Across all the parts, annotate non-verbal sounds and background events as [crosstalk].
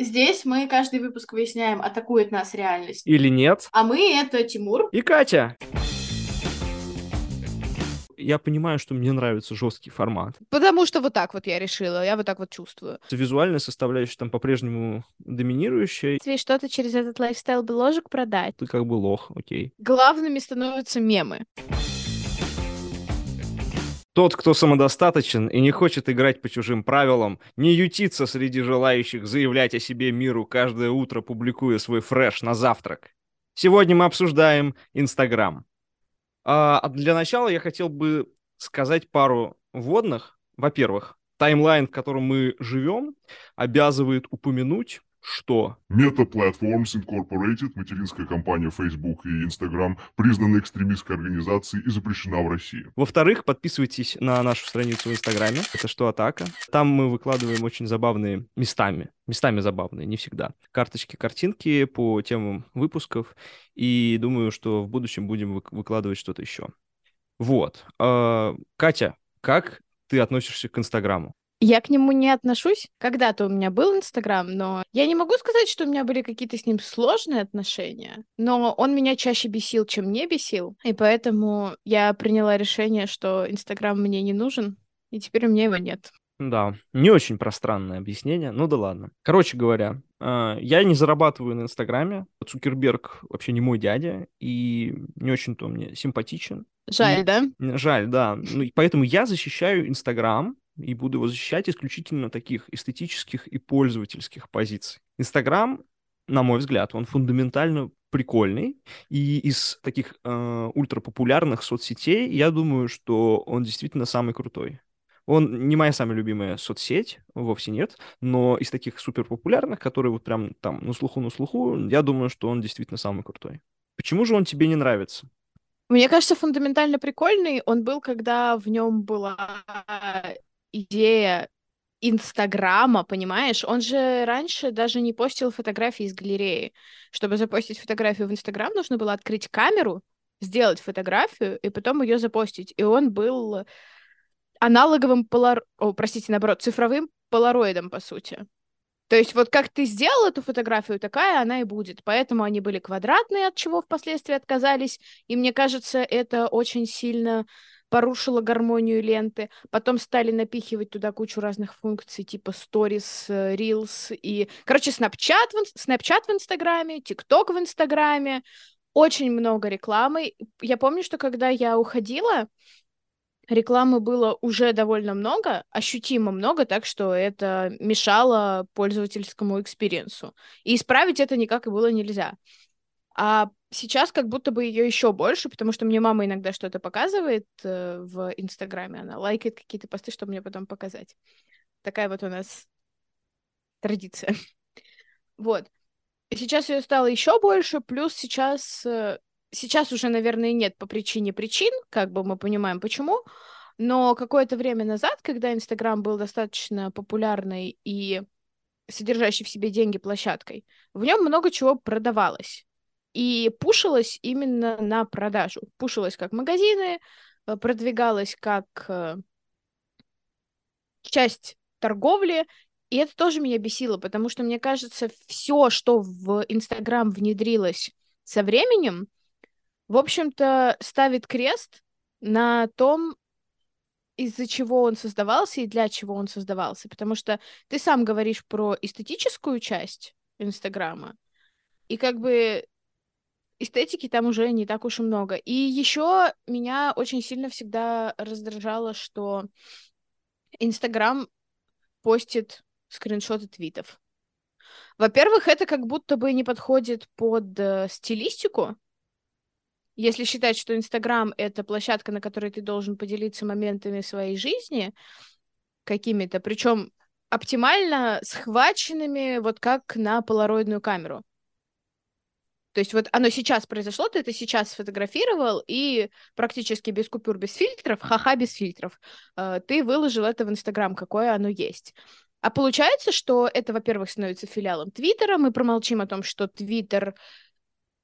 Здесь мы каждый выпуск выясняем, атакует нас реальность. Или нет. А мы — это Тимур. И Катя. Я понимаю, что мне нравится жесткий формат. Потому что вот так вот я решила, я вот так вот чувствую. Визуальная составляющая там по-прежнему доминирующая. Тебе что-то через этот lifestyle бложек продать. Ты как бы лох, окей. Главными становятся мемы. Тот, кто самодостаточен и не хочет играть по чужим правилам, не ютится среди желающих заявлять о себе миру каждое утро, публикуя свой фреш на завтрак. Сегодня мы обсуждаем Инстаграм. А для начала я хотел бы сказать пару вводных. Во-первых, таймлайн, в котором мы живем, обязывает упомянуть, что Meta Platforms Incorporated, материнская компания Facebook и Instagram, признана экстремистской организацией и запрещена в России. Во-вторых, подписывайтесь на нашу страницу в Инстаграме. Это что, Атака? Там мы выкладываем очень забавные местами. Местами забавные, не всегда. Карточки, картинки по темам выпусков. И думаю, что в будущем будем выкладывать что-то еще. Вот. А, Катя, как ты относишься к Инстаграму? Я к нему не отношусь. Когда-то у меня был Инстаграм, но я не могу сказать, что у меня были какие-то с ним сложные отношения, но он меня чаще бесил, чем не бесил, и поэтому я приняла решение, что Инстаграм мне не нужен, и теперь у меня его нет. Да, не очень пространное объяснение, ну да ладно. Короче говоря, а, я не зарабатываю на Инстаграме. Цукерберг вообще не мой дядя, и не очень-то мне симпатичен. Жаль, и... да? Жаль, да. Ну, и поэтому я защищаю Инстаграм, и буду его защищать исключительно таких эстетических и пользовательских позиций. Инстаграм, на мой взгляд, он фундаментально прикольный, и из таких э, ультрапопулярных соцсетей я думаю, что он действительно самый крутой. Он не моя самая любимая соцсеть, вовсе нет, но из таких суперпопулярных, которые вот прям там на слуху, на слуху, я думаю, что он действительно самый крутой. Почему же он тебе не нравится? Мне кажется, фундаментально прикольный он был, когда в нем была идея Инстаграма, понимаешь? Он же раньше даже не постил фотографии из галереи. Чтобы запостить фотографию в Инстаграм, нужно было открыть камеру, сделать фотографию и потом ее запостить. И он был аналоговым полар... О, простите, наоборот, цифровым полароидом, по сути. То есть вот как ты сделал эту фотографию, такая она и будет. Поэтому они были квадратные, от чего впоследствии отказались. И мне кажется, это очень сильно порушила гармонию ленты. Потом стали напихивать туда кучу разных функций, типа Stories, э, Reels и... Короче, Snapchat в, Snapchat в Инстаграме, TikTok в Инстаграме. Очень много рекламы. Я помню, что когда я уходила, рекламы было уже довольно много, ощутимо много, так что это мешало пользовательскому experience у. И исправить это никак и было нельзя. А сейчас как будто бы ее еще больше, потому что мне мама иногда что-то показывает э, в Инстаграме, она лайкает какие-то посты, чтобы мне потом показать. Такая вот у нас традиция. [laughs] Вот. Сейчас ее стало еще больше, плюс сейчас, э, сейчас уже, наверное, нет по причине причин, как бы мы понимаем почему, но какое-то время назад, когда Инстаграм был достаточно популярной и содержащей в себе деньги площадкой, в нем много чего продавалось и пушилась именно на продажу. Пушилась как магазины, э, продвигалась как э, часть торговли, и это тоже меня бесило, потому что, мне кажется, все, что в Инстаграм внедрилось со временем, в общем-то, ставит крест на том, из-за чего он создавался и для чего он создавался. Потому что ты сам говоришь про эстетическую часть Инстаграма, и как бы эстетики там уже не так уж и много. И еще меня очень сильно всегда раздражало, что Инстаграм постит скриншоты твитов. Во-первых, это как будто бы не подходит под э, стилистику. Если считать, что Инстаграм — это площадка, на которой ты должен поделиться моментами своей жизни какими-то, причем оптимально схваченными, вот как на полароидную камеру. То есть вот оно сейчас произошло, ты это сейчас сфотографировал, и практически без купюр, без фильтров, ха-ха, без фильтров, э, ты выложил это в Инстаграм, какое оно есть. А получается, что это, во-первых, становится филиалом Твиттера. Мы промолчим о том, что Твиттер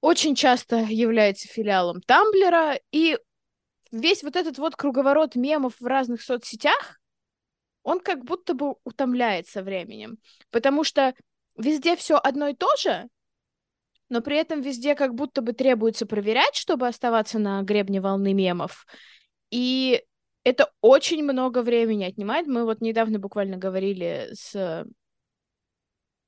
очень часто является филиалом Тамблера, и весь вот этот вот круговорот мемов в разных соцсетях, он как будто бы утомляет со временем. Потому что везде все одно и то же, но при этом везде как будто бы требуется проверять, чтобы оставаться на гребне волны мемов. И это очень много времени отнимает. Мы вот недавно буквально говорили с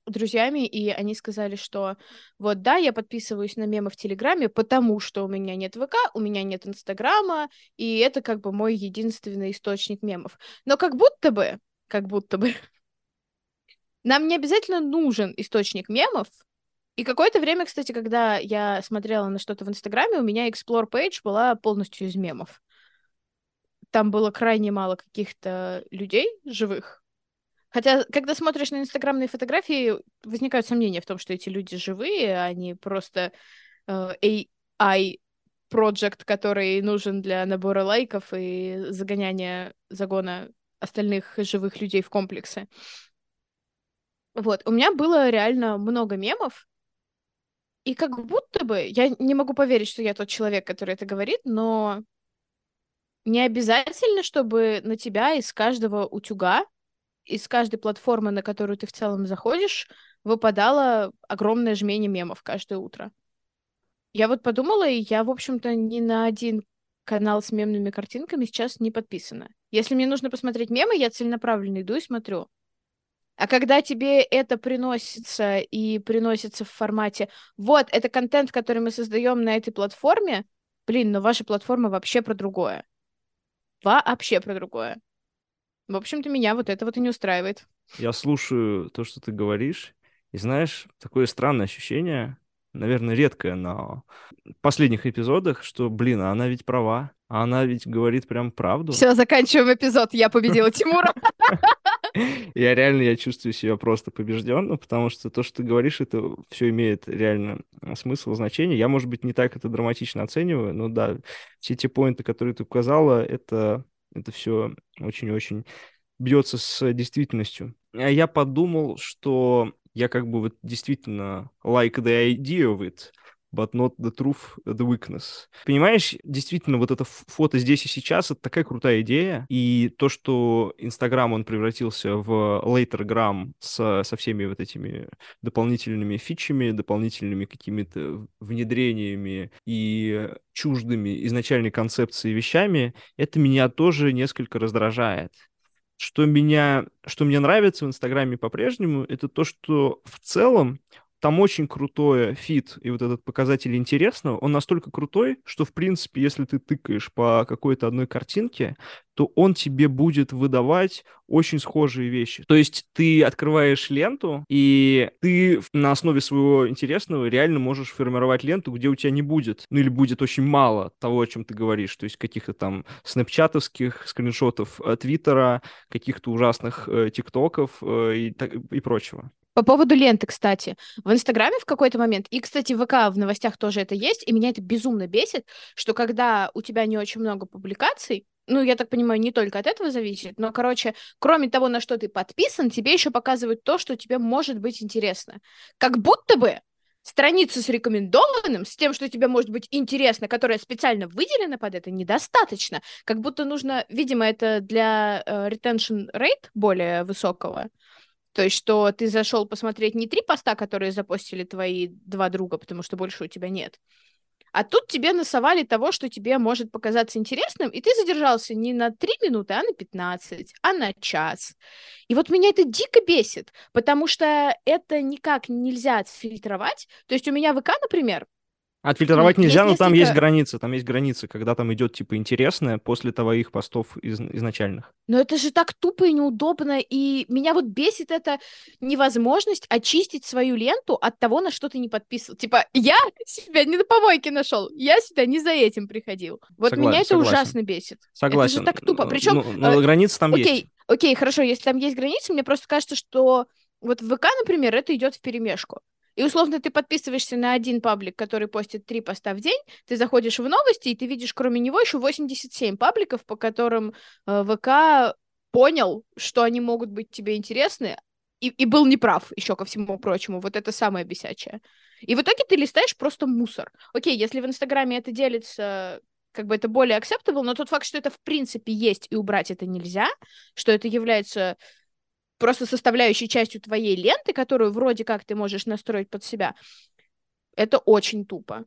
друзьями, и они сказали, что вот да, я подписываюсь на мемы в Телеграме, потому что у меня нет ВК, у меня нет Инстаграма, и это как бы мой единственный источник мемов. Но как будто бы, как будто бы, [laughs] нам не обязательно нужен источник мемов, и какое-то время, кстати, когда я смотрела на что-то в Инстаграме, у меня Explore Page была полностью из мемов. Там было крайне мало каких-то людей живых. Хотя, когда смотришь на инстаграмные фотографии, возникают сомнения в том, что эти люди живые, а не просто э, AI проект, который нужен для набора лайков и загоняния загона остальных живых людей в комплексы. Вот, у меня было реально много мемов, и как будто бы, я не могу поверить, что я тот человек, который это говорит, но не обязательно, чтобы на тебя из каждого утюга, из каждой платформы, на которую ты в целом заходишь, выпадало огромное жмение мемов каждое утро. Я вот подумала, и я, в общем-то, ни на один канал с мемными картинками сейчас не подписана. Если мне нужно посмотреть мемы, я целенаправленно иду и смотрю. А когда тебе это приносится и приносится в формате, вот, это контент, который мы создаем на этой платформе, блин, но ваша платформа вообще про другое. Вообще про другое. В общем-то, меня вот это вот и не устраивает. Я слушаю то, что ты говоришь, и знаешь, такое странное ощущение, наверное, редкое на последних эпизодах, что, блин, а она ведь права, а она ведь говорит прям правду. Все, заканчиваем эпизод, я победила [laughs] Тимура. [laughs] Я реально, я чувствую себя просто побежденным, потому что то, что ты говоришь, это все имеет реально смысл, значение. Я, может быть, не так это драматично оцениваю, но да, все те поинты, которые ты указала, это, это все очень-очень бьется с действительностью. А я подумал, что я как бы вот действительно like the idea of it, but not the truth, the weakness. Понимаешь, действительно, вот это фото здесь и сейчас, это такая крутая идея, и то, что Инстаграм, он превратился в Latergram со, со всеми вот этими дополнительными фичами, дополнительными какими-то внедрениями и чуждыми изначальной концепции вещами, это меня тоже несколько раздражает. Что меня, что мне нравится в Инстаграме по-прежнему, это то, что в целом там очень крутой фит, и вот этот показатель интересного, он настолько крутой, что, в принципе, если ты тыкаешь по какой-то одной картинке, то он тебе будет выдавать очень схожие вещи. То есть ты открываешь ленту, и ты на основе своего интересного реально можешь формировать ленту, где у тебя не будет, ну или будет очень мало того, о чем ты говоришь, то есть каких-то там снапчатовских скриншотов э, Твиттера, каких-то ужасных э, тиктоков э, и, и прочего. По поводу ленты, кстати. В Инстаграме в какой-то момент, и, кстати, в ВК в новостях тоже это есть, и меня это безумно бесит, что когда у тебя не очень много публикаций, ну, я так понимаю, не только от этого зависит, но, короче, кроме того, на что ты подписан, тебе еще показывают то, что тебе может быть интересно. Как будто бы страницу с рекомендованным, с тем, что тебе может быть интересно, которая специально выделена под это, недостаточно. Как будто нужно, видимо, это для uh, retention rate более высокого, то есть, что ты зашел посмотреть не три поста, которые запостили твои два друга, потому что больше у тебя нет. А тут тебе насовали того, что тебе может показаться интересным, и ты задержался не на три минуты, а на 15, а на час. И вот меня это дико бесит, потому что это никак нельзя отфильтровать. То есть у меня ВК, например, Отфильтровать нельзя, есть но там есть границы. Там есть границы, когда там идет типа интересное после твоих постов из, изначальных. Но это же так тупо и неудобно, и меня вот бесит эта невозможность очистить свою ленту от того, на что ты не подписывал. Типа, я себя не на помойке нашел, я сюда не за этим приходил. Вот Согла- меня это согласен. ужасно бесит. Согласен. Это же так тупо. Причем... Ну, но, э, границы там окей, есть. Окей, хорошо, если там есть границы, мне просто кажется, что вот в ВК, например, это идет в перемешку. И условно ты подписываешься на один паблик, который постит три поста в день, ты заходишь в новости, и ты видишь кроме него еще 87 пабликов, по которым э, ВК понял, что они могут быть тебе интересны, и, и был неправ еще ко всему прочему. Вот это самое бесячее. И в итоге ты листаешь просто мусор. Окей, если в Инстаграме это делится как бы это более acceptable, но тот факт, что это в принципе есть и убрать это нельзя, что это является просто составляющей частью твоей ленты, которую вроде как ты можешь настроить под себя, это очень тупо.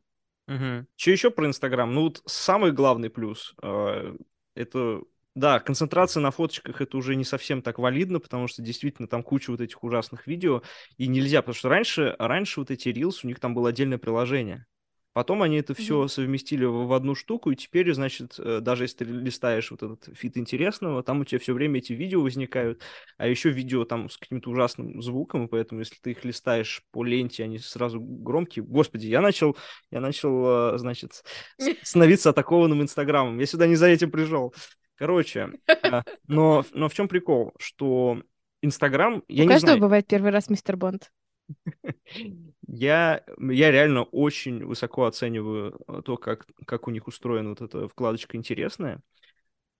Угу. Что еще про Инстаграм? Ну вот самый главный плюс э, это да, концентрация на фоточках это уже не совсем так валидно, потому что действительно там куча вот этих ужасных видео, и нельзя, потому что раньше, раньше вот эти Reels, у них там было отдельное приложение. Потом они это все mm-hmm. совместили в, одну штуку, и теперь, значит, э, даже если ты листаешь вот этот фит интересного, там у тебя все время эти видео возникают, а еще видео там с каким-то ужасным звуком, и поэтому, если ты их листаешь по ленте, они сразу громкие. Господи, я начал, я начал, э, значит, [laughs] становиться атакованным Инстаграмом. Я сюда не за этим пришел. Короче, э, [laughs] но, но в чем прикол, что Инстаграм, я У не каждого знаю... бывает первый раз мистер Бонд. [laughs] Я, я реально очень высоко оцениваю э, то, как, как у них устроена вот эта вкладочка интересная,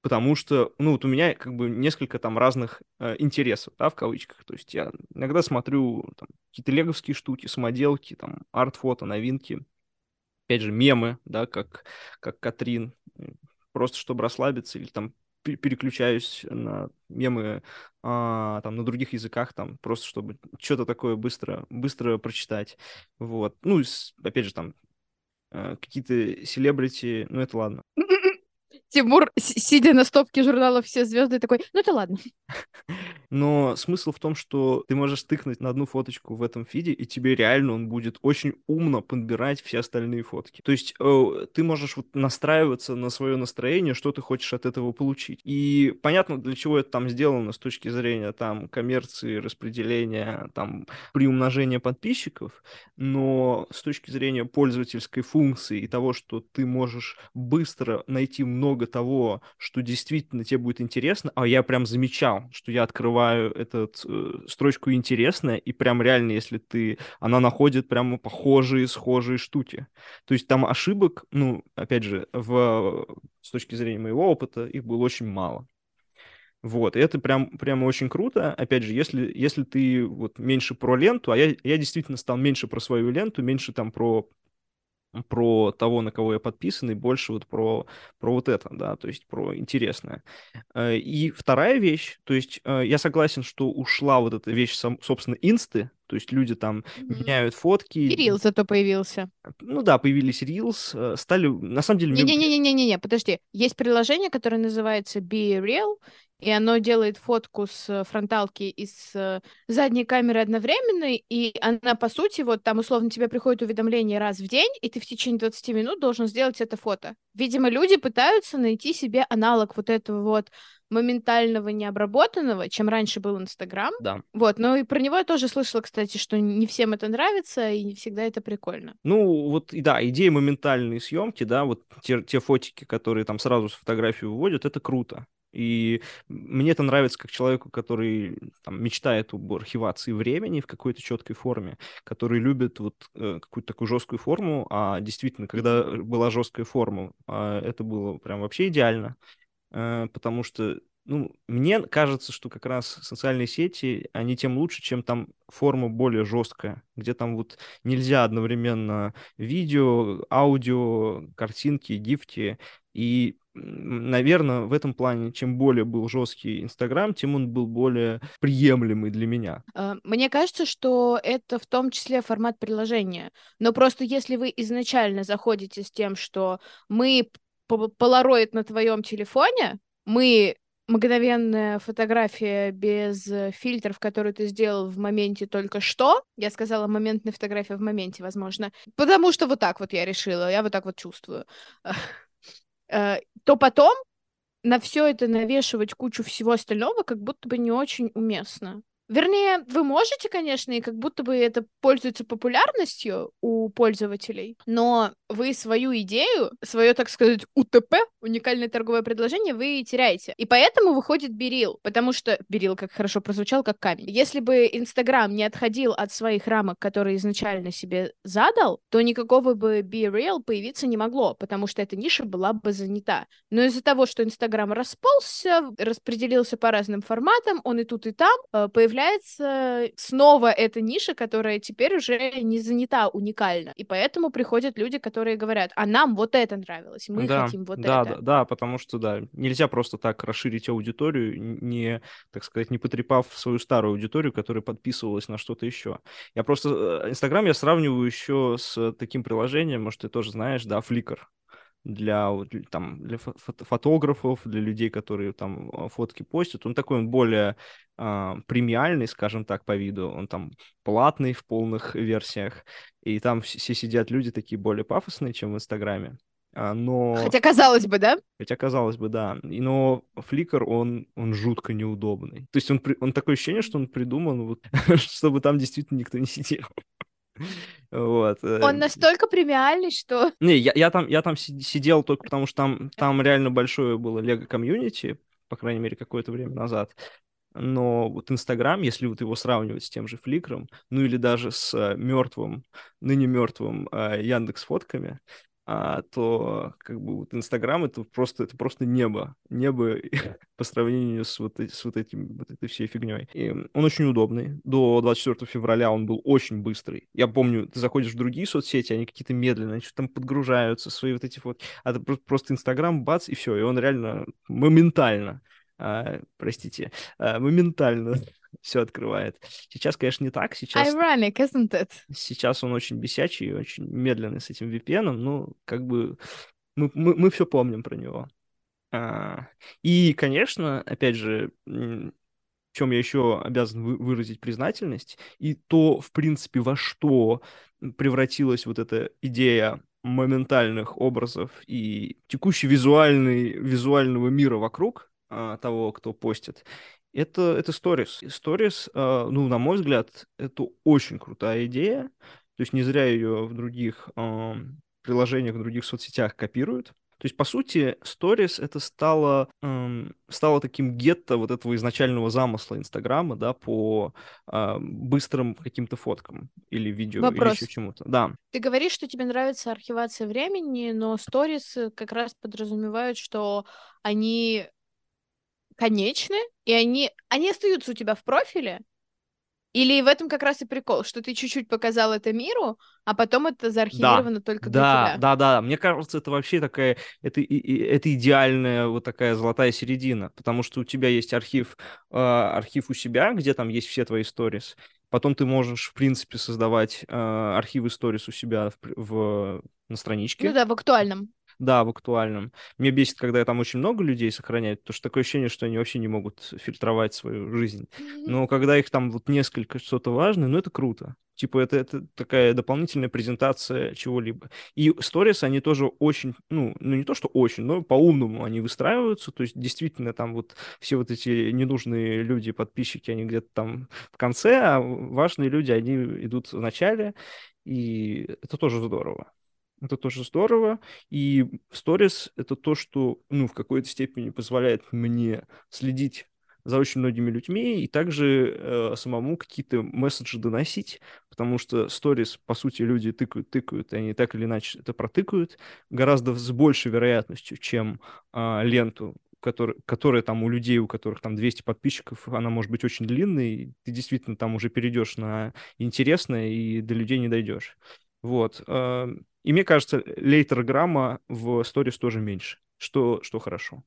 потому что, ну, вот у меня как бы несколько там разных э, интересов, да, в кавычках. То есть я иногда смотрю там, какие-то леговские штуки, самоделки, там, арт-фото, новинки, опять же, мемы, да, как, как Катрин, просто чтобы расслабиться или там переключаюсь на мемы а, там на других языках, там просто чтобы что-то такое быстро, быстро прочитать. Вот. Ну, опять же, там а, какие-то селебрити, ну это ладно. Тимур, сидя на стопке журналов «Все звезды», такой, ну это ладно. [laughs] Но смысл в том, что ты можешь тыкнуть на одну фоточку в этом фиде, и тебе реально он будет очень умно подбирать все остальные фотки. То есть э, ты можешь вот настраиваться на свое настроение, что ты хочешь от этого получить. И понятно, для чего это там сделано с точки зрения там коммерции, распределения, там приумножения подписчиков, но с точки зрения пользовательской функции и того, что ты можешь быстро найти много того, что действительно тебе будет интересно, а я прям замечал, что я открываю эту э, строчку интересная, и прям реально, если ты... Она находит прямо похожие, схожие штуки. То есть там ошибок, ну, опять же, в, с точки зрения моего опыта, их было очень мало. Вот, и это прям, прямо очень круто. Опять же, если, если ты вот меньше про ленту, а я, я действительно стал меньше про свою ленту, меньше там про про того, на кого я подписан, и больше вот про, про вот это, да, то есть про интересное. Э, и вторая вещь, то есть э, я согласен, что ушла вот эта вещь, собственно, инсты, то есть люди там mm-hmm. меняют фотки. И зато появился. Ну да, появились Reels, э, стали, на самом деле... Не-не-не-не-не, подожди. Есть приложение, которое называется Be Real, и оно делает фотку с фронталки и с задней камеры одновременно, и она, по сути, вот там условно тебе приходит уведомление раз в день, и ты в течение 20 минут должен сделать это фото. Видимо, люди пытаются найти себе аналог вот этого вот моментального необработанного, чем раньше был Инстаграм. Да. Вот, но и про него я тоже слышала, кстати, что не всем это нравится, и не всегда это прикольно. Ну, вот, да, идея моментальной съемки, да, вот те, те фотики, которые там сразу с фотографию выводят, это круто. И мне это нравится как человеку, который там, мечтает об архивации времени в какой-то четкой форме, который любит вот э, какую-то такую жесткую форму, а действительно, когда была жесткая форма, э, это было прям вообще идеально, э, потому что ну, мне кажется, что как раз социальные сети, они тем лучше, чем там форма более жесткая, где там вот нельзя одновременно видео, аудио, картинки, гифки, и наверное, в этом плане, чем более был жесткий Инстаграм, тем он был более приемлемый для меня. А, мне кажется, что это в том числе формат приложения. Но просто если вы изначально заходите с тем, что мы полароид на твоем телефоне, мы мгновенная фотография без фильтров, которую ты сделал в моменте только что. Я сказала моментная фотография в моменте, возможно. Потому что вот так вот я решила, я вот так вот чувствую. [laughs] Э, то потом на все это навешивать кучу всего остального как будто бы не очень уместно. Вернее, вы можете, конечно, и как будто бы это пользуется популярностью у пользователей, но вы свою идею, свое, так сказать, УТП, уникальное торговое предложение, вы теряете. И поэтому выходит Берил, потому что Берил, как хорошо прозвучал, как камень. Если бы Инстаграм не отходил от своих рамок, которые изначально себе задал, то никакого бы Be Real появиться не могло, потому что эта ниша была бы занята. Но из-за того, что Инстаграм расползся, распределился по разным форматам, он и тут, и там, э, появляется появляется снова эта ниша, которая теперь уже не занята уникально. И поэтому приходят люди, которые говорят, а нам вот это нравилось, мы да, хотим вот да, это. Да, да, потому что, да, нельзя просто так расширить аудиторию, не, так сказать, не потрепав свою старую аудиторию, которая подписывалась на что-то еще. Я просто... э, Инстаграм я сравниваю еще с таким приложением, может, ты тоже знаешь, да, Flickr для, там, для фо- фото- фотографов, для людей, которые там а, фотки постят. Он такой, он более а, премиальный, скажем так, по виду. Он там платный в полных версиях. И там вс- все сидят люди такие более пафосные, чем в Инстаграме. А, но... Хотя, казалось бы, да? Хотя, казалось бы, да. Но Flickr, он, он жутко неудобный. То есть он, он такое ощущение, что он придуман, вот, [laughs] чтобы там действительно никто не сидел. [laughs] Вот. э, Он настолько премиальный, что... [laughs] не, я, я там, я там си- сидел только потому, что там, там реально большое было лего-комьюнити, по крайней мере, какое-то время назад. Но вот Инстаграм, если вот его сравнивать с тем же Фликром, ну или даже с мертвым, ныне мертвым Яндекс фотками, а, то как бы вот Инстаграм это просто это просто небо, небо [laughs] по сравнению с вот, с вот этим вот этой всей фигней. И он очень удобный. До 24 февраля он был очень быстрый. Я помню, ты заходишь в другие соцсети, они какие-то медленные, они что-то там подгружаются, свои вот эти вот. А это про- просто Инстаграм, бац, и все, и он реально моментально а, простите, а, моментально [laughs] все открывает. Сейчас, конечно, не так. Сейчас, Ironic, isn't it? сейчас он очень бесячий и очень медленный с этим VPN, ну, как бы мы, мы, мы все помним про него. А, и, конечно, опять же, в чем я еще обязан вы- выразить признательность, и то, в принципе, во что превратилась вот эта идея моментальных образов и текущий визуальный, визуального мира вокруг а, того, кто постит, это, это Stories. Stories, а, ну, на мой взгляд, это очень крутая идея. То есть не зря ее в других ам, приложениях, в других соцсетях копируют. То есть, по сути, Stories это стало, эм, стало таким гетто вот этого изначального замысла Инстаграма, да, по а, быстрым каким-то фоткам или видео, или Вопрос. еще чему-то. Да, Ты говоришь, что тебе нравится архивация времени, но сторис э, как раз подразумевают, что они конечны, и они, они остаются у тебя в профиле, или в этом как раз и прикол, что ты чуть-чуть показал это миру, а потом это заархивировано только для да, тебя. да, да. Мне кажется, это вообще такая, это, и- и- это идеальная вот такая золотая середина, потому что у тебя есть архив, э, архив у себя, где там есть все твои сторис. Потом ты можешь, в принципе, создавать э, архивы сторис у себя в, в- на страничке. Ну да, в актуальном. Да, в актуальном. Мне бесит, когда там очень много людей сохраняют, потому что такое ощущение, что они вообще не могут фильтровать свою жизнь. Но когда их там вот несколько, что-то важное, ну это круто. Типа это, это такая дополнительная презентация чего-либо. И сторис, они тоже очень, ну, ну не то, что очень, но по-умному они выстраиваются. То есть действительно там вот все вот эти ненужные люди, подписчики, они где-то там в конце, а важные люди, они идут в начале. И это тоже здорово. Это тоже здорово. И сторис — это то, что, ну, в какой-то степени позволяет мне следить за очень многими людьми и также э, самому какие-то месседжи доносить, потому что сторис, по сути, люди тыкают, тыкают, и они так или иначе это протыкают гораздо с большей вероятностью, чем а, ленту, который, которая там у людей, у которых там 200 подписчиков, она может быть очень длинной, и ты действительно там уже перейдешь на интересное и до людей не дойдешь. Вот. э, И мне кажется, лейтерграмма в сторис тоже меньше, что, что хорошо.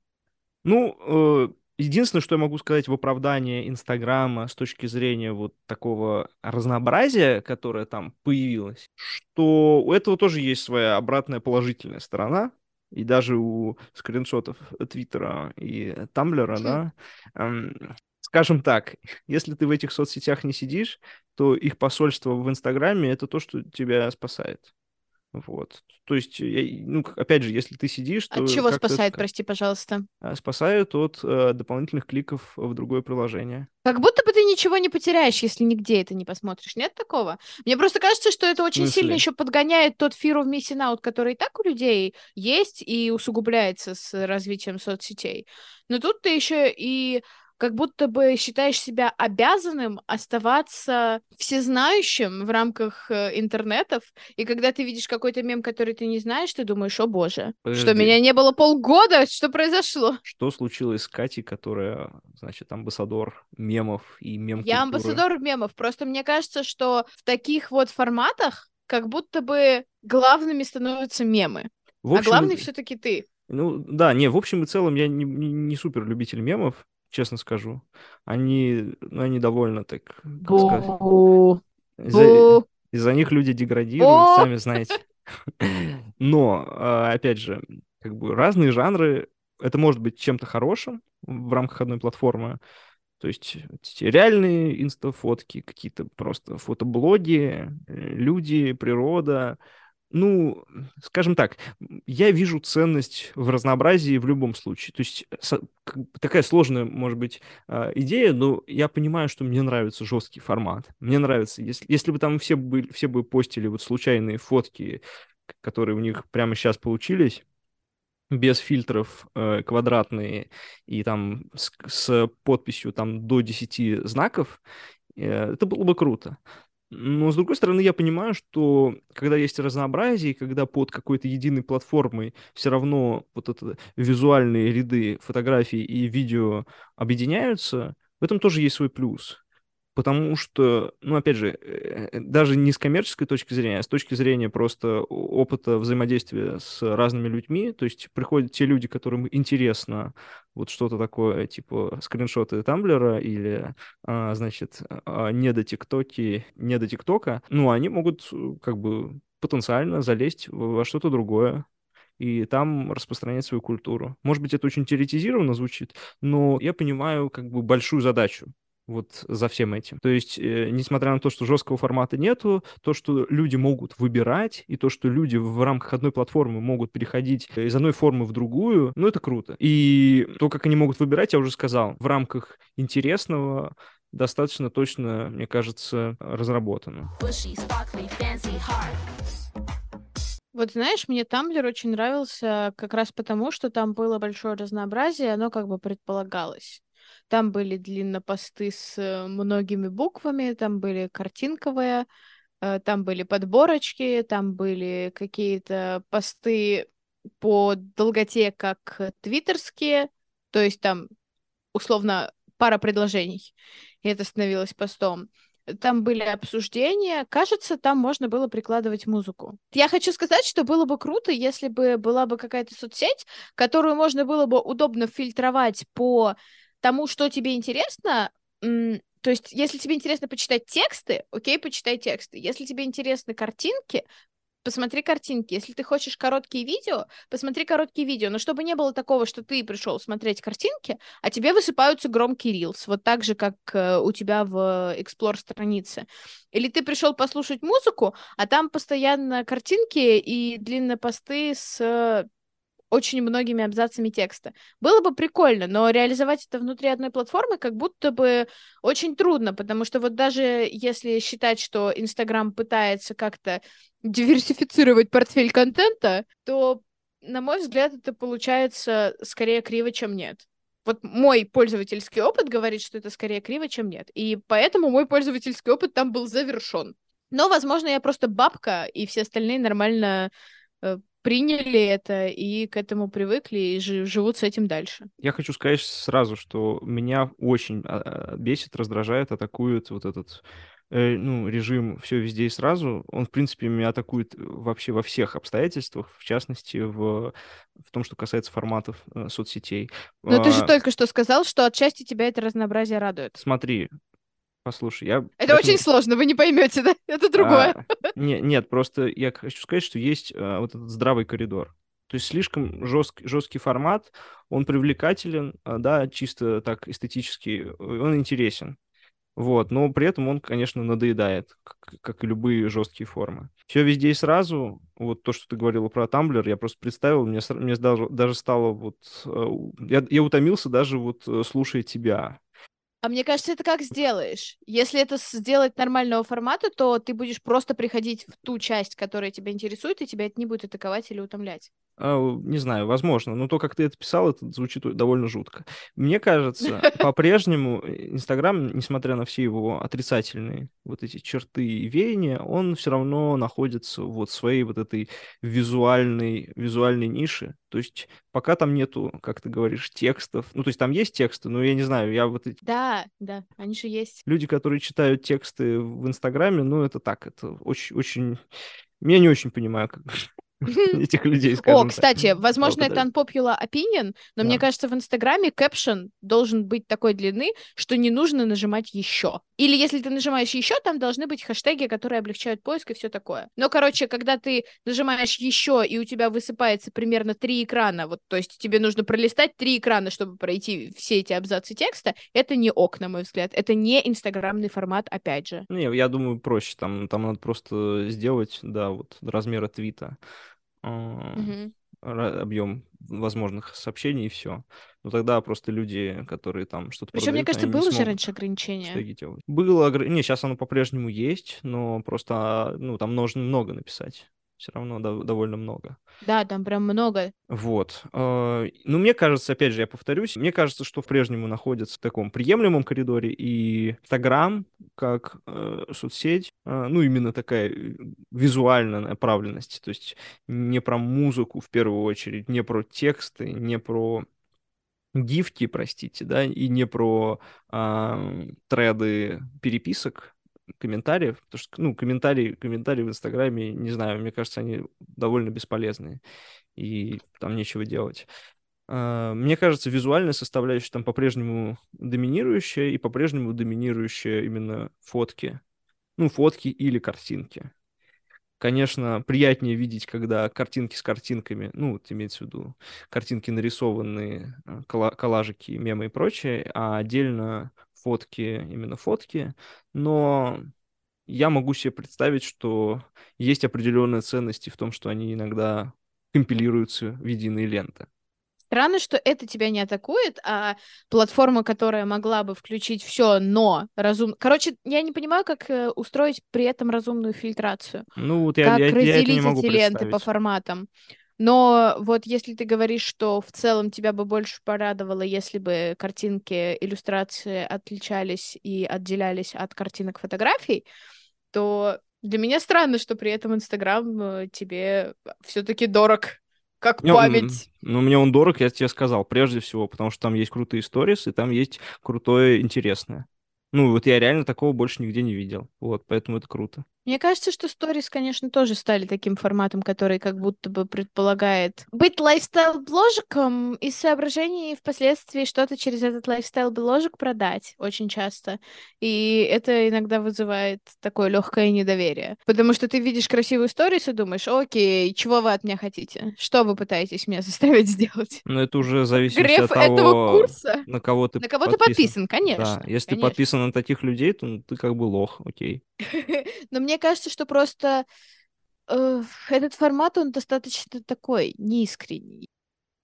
Ну, э, единственное, что я могу сказать в оправдание Инстаграма с точки зрения вот такого разнообразия, которое там появилось, что у этого тоже есть своя обратная положительная сторона, и даже у скриншотов Твиттера и Тамблера, да, эм, скажем так, если ты в этих соцсетях не сидишь, то их посольство в Инстаграме это то, что тебя спасает. Вот. То есть, ну, опять же, если ты сидишь, то От чего это спасает, как- прости, пожалуйста? а, спасает от э, дополнительных кликов в другое приложение. Как будто бы ты ничего не потеряешь, если нигде это не посмотришь. Нет такого? Мне просто кажется, что это очень сильно смысле? еще подгоняет тот fear of missing out, который и так у людей есть и усугубляется с развитием соцсетей. Но тут ты еще и как будто бы считаешь себя обязанным оставаться всезнающим в рамках э, интернетов, и когда ты видишь какой-то мем, который ты не знаешь, ты думаешь, о боже, что Подожди. меня не было полгода, что произошло? Что случилось с Катей, которая, значит, амбассадор мемов и мем Я амбассадор мемов. Просто мне кажется, что в таких вот форматах как будто бы главными становятся мемы. В а общем, главный все-таки ты. Ну, да, не, в общем и целом я не, не, не супер любитель мемов, честно скажу. Они, ну, они довольно так, как сказать, из-за, из-за них люди деградируют, сами знаете. [laughs] Но, а, опять же, как бы разные жанры, это может быть чем-то хорошим в рамках одной платформы. То есть реальные инстафотки, какие-то просто фотоблоги, э, люди, природа. Ну, скажем так, я вижу ценность в разнообразии в любом случае. То есть бы такая сложная, может быть, а, идея, но я понимаю, что мне нравится жесткий формат. Мне нравится, если, если бы там все бы, все бы постили вот случайные фотки, которые у них прямо сейчас получились, без фильтров, э, квадратные и там с, с подписью там до 10 знаков, э, это было бы круто. Но, с другой стороны, я понимаю, что когда есть разнообразие, когда под какой-то единой платформой все равно вот это визуальные ряды фотографий и видео объединяются, в этом тоже есть свой плюс. Потому что, ну, опять же, э, даже не с коммерческой точки зрения, а с точки зрения просто опыта взаимодействия с разными людьми, то есть приходят те люди, которым интересно вот что-то такое, типа скриншоты Тамблера или, а, значит, а, не до ТикТоки, не до ТикТока, ну, они могут э, как бы потенциально залезть во что-то другое и там распространять свою культуру. Может быть, это очень теоретизированно звучит, но я понимаю как бы большую задачу вот за всем этим. То есть, э, несмотря на то, что жесткого формата нету, то, что люди могут выбирать, и то, что люди в рамках одной платформы могут переходить из одной формы в другую, ну, это круто. И то, как они могут выбирать, я уже сказал, в рамках интересного достаточно точно, мне кажется, разработано. Вот знаешь, мне Тамблер очень нравился как раз потому, что там было большое разнообразие, оно как бы предполагалось. Там были длиннопосты с э, многими буквами, там были картинковые, э, там были подборочки, там были какие-то посты по долготе, как твиттерские, то есть там условно пара предложений, и это становилось постом. Там были обсуждения. Кажется, там можно было прикладывать музыку. Я хочу сказать, что было бы круто, если бы была бы какая-то соцсеть, которую можно было бы удобно фильтровать по тому, что тебе интересно. То есть, если тебе интересно почитать тексты, окей, почитай тексты. Если тебе интересны картинки, посмотри картинки. Если ты хочешь короткие видео, посмотри короткие видео. Но чтобы не было такого, что ты пришел смотреть картинки, а тебе высыпаются громкие рилс, вот так же, как э, у тебя в Explore странице. Или ты пришел послушать музыку, а там постоянно картинки и длинные посты с э, очень многими абзацами текста. Было бы прикольно, но реализовать это внутри одной платформы как будто бы очень трудно, потому что вот даже если считать, что Инстаграм пытается как-то диверсифицировать портфель контента, то, на мой взгляд, это получается скорее криво, чем нет. Вот мой пользовательский опыт говорит, что это скорее криво, чем нет. И поэтому мой пользовательский опыт там был завершен. Но, возможно, я просто бабка, и все остальные нормально э, приняли это и к этому привыкли и жи- живут с этим дальше. Я хочу сказать сразу, что меня очень а, а, бесит, раздражает, атакует вот этот э, ну, режим все везде и сразу. Он, в принципе, меня атакует вообще во всех обстоятельствах, в частности, в, в том, что касается форматов э, соцсетей. Но ты же А, только что сказал, что отчасти тебя это разнообразие радует. Смотри, послушай, я... Это очень сложно, вы не поймете, да? [laughs] Это другое. А, не, нет, просто я хочу сказать, что есть а, вот этот здравый коридор. То есть слишком жесткий, жесткий формат, он привлекателен, а, да, чисто так эстетически, он интересен. Вот, но при этом он, конечно, надоедает, как, как и любые жесткие формы. Все везде и сразу, вот то, что ты говорила про Тамблер, я просто представил, мне, мне даже, даже стало вот... э, Я, я утомился даже вот э, слушая тебя. А мне кажется, это как сделаешь. Если это сделать нормального формата, то ты будешь просто приходить в ту часть, которая тебя интересует, и тебя это не будет атаковать или утомлять. А, Не знаю, возможно, но то, как ты это писал, это звучит довольно жутко. Мне кажется, [laughs] по-прежнему Инстаграм, несмотря на все его отрицательные вот эти черты и веяния, он все равно находится вот в своей вот этой визуальной, визуальной нише. То есть пока там нету, как ты говоришь, текстов, ну то есть там есть тексты, но я не знаю, я вот эти Да, да, они же есть. люди, которые читают тексты в Инстаграме, ну это так, это очень, очень... Я не очень понимаю, как, [laughs] этих людей, О, так. кстати, возможно, это unpopular opinion, но мне Да. кажется, в Инстаграме кэпшн должен быть такой длины, что не нужно нажимать еще. Или если ты нажимаешь еще, там должны быть хэштеги, которые облегчают поиск и все такое. Но, короче, когда ты нажимаешь еще, и у тебя высыпается примерно три экрана, вот, то есть тебе нужно пролистать три экрана, чтобы пройти все эти абзацы текста, это не ок, на мой взгляд. Это не инстаграмный формат, опять же. Не, я думаю, проще. Там, там надо просто сделать, да, вот размера твита, ра- объем возможных сообщений и все. Но тогда просто люди, которые там что-то Причем, мне продают, кажется, они не было же раньше ограничение. Было, огр- не, сейчас оно по-прежнему есть, но просто, а, ну, там нужно много написать. Все равно дов- довольно много. Да, там прям много. Вот. э, Ну, мне кажется, опять же, я повторюсь, мне кажется, что по-прежнему находится в таком приемлемом коридоре, и Инстаграм как э, соцсеть, э, ну, именно такая э, визуальная направленность, то есть не про музыку в первую очередь, не про тексты, не про гифки, простите, да, и не про а, треды переписок, комментариев, потому что, ну, комментарии, комментарии в Инстаграме, не знаю, мне кажется, они довольно бесполезные, и там нечего делать. А, Мне кажется, визуальная составляющая там по-прежнему доминирующая, и по-прежнему доминирующая именно фотки. Ну, фотки или картинки. Конечно, приятнее видеть, когда картинки с картинками, ну, вот имеется в виду картинки нарисованные, э, коллажики, мемы и прочее, а отдельно фотки, именно фотки. Но я могу себе представить, что есть определенные ценности в том, что они иногда компилируются в единые ленты. Странно, что это тебя не атакует, а платформа, которая могла бы включить все, но разум... Короче, я не понимаю, как э, устроить при этом разумную фильтрацию. Ну, вот я, как я, я это не разделить могу эти ленты по форматам. Но вот если ты говоришь, что в целом тебя бы больше порадовало, если бы картинки, иллюстрации отличались и отделялись от картинок фотографий, то для меня странно, что при этом Инстаграм э, тебе все-таки дорог, как м, память. Ну, мне он дорог, я тебе сказал, прежде всего, потому что там есть крутые сторис, и там есть крутое интересное. Ну, вот я реально такого больше нигде не видел. Вот, поэтому это круто. Мне кажется, что сторис, конечно, тоже стали таким форматом, который как будто бы предполагает быть лайфстайл-бложиком из соображений впоследствии что-то через этот лайфстайл-бложик продать очень часто. И это иногда вызывает такое легкое недоверие. Потому что ты видишь красивую сторис и думаешь, окей, чего вы от меня хотите? Что вы пытаетесь меня [laughs] заставить сделать? Но это уже в зависимости Греф от того, этого курса? на кого ты На кого ты подписан. подписан, конечно. Да, если ты конечно. подписан на таких людей, то ну, ты как бы лох, окей. [laughs] Но мне кажется, что просто э, этот формат, он достаточно такой неискренний,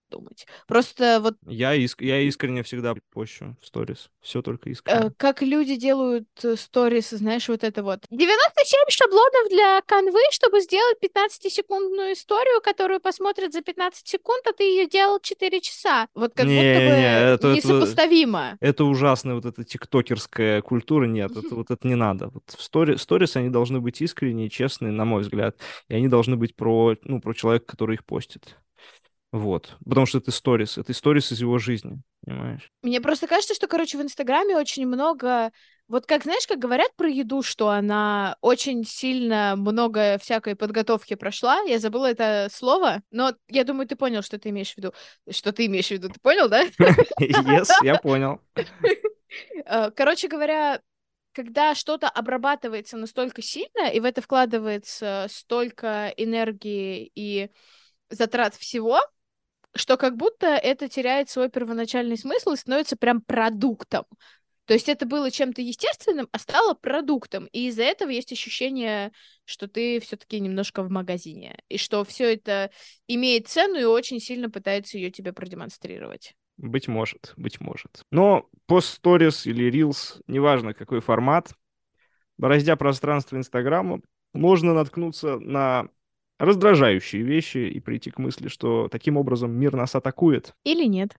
думать. Просто вот Я, иск- я искренне всегда пощу в сторис. Все только э, искренне. как люди делают э, сторис, знаешь, вот это вот. 97 шаблонов для канвы, чтобы сделать 15-секундную историю, которую посмотрят за 15 секунд, а ты ее делал 4 часа. Вот как будто бы это- это- несопоставимо. Это ужасная вот эта тиктокерская культура. Нет, это, вот это не надо. Вот в стори- сторис они должны быть искренние, честные, на мой взгляд. И они должны быть про, ну, про человека, который их постит. Вот. Потому что это сторис. Это сторис из его жизни. Понимаешь? Мне просто кажется, что, короче, в Инстаграме очень много... Вот как, знаешь, как говорят про еду, что она очень сильно много всякой подготовки прошла. Я забыла это слово, но я думаю, ты понял, что ты имеешь в виду. Что ты имеешь в виду, ты понял, да? Yes, я понял. Э, Короче говоря, когда что-то обрабатывается настолько сильно, и в это вкладывается столько энергии и затрат всего, что как будто это теряет свой первоначальный смысл и становится прям продуктом. То есть это было чем-то естественным, а стало продуктом. И из-за этого есть ощущение, что ты все-таки немножко в магазине. И что все это имеет цену и очень сильно пытается ее тебе продемонстрировать. Быть может, быть может. Но пост-сторис или reels, неважно какой формат, бороздя пространство Инстаграма, можно наткнуться на раздражающие вещи и прийти к мысли, что таким образом мир нас атакует. Или нет.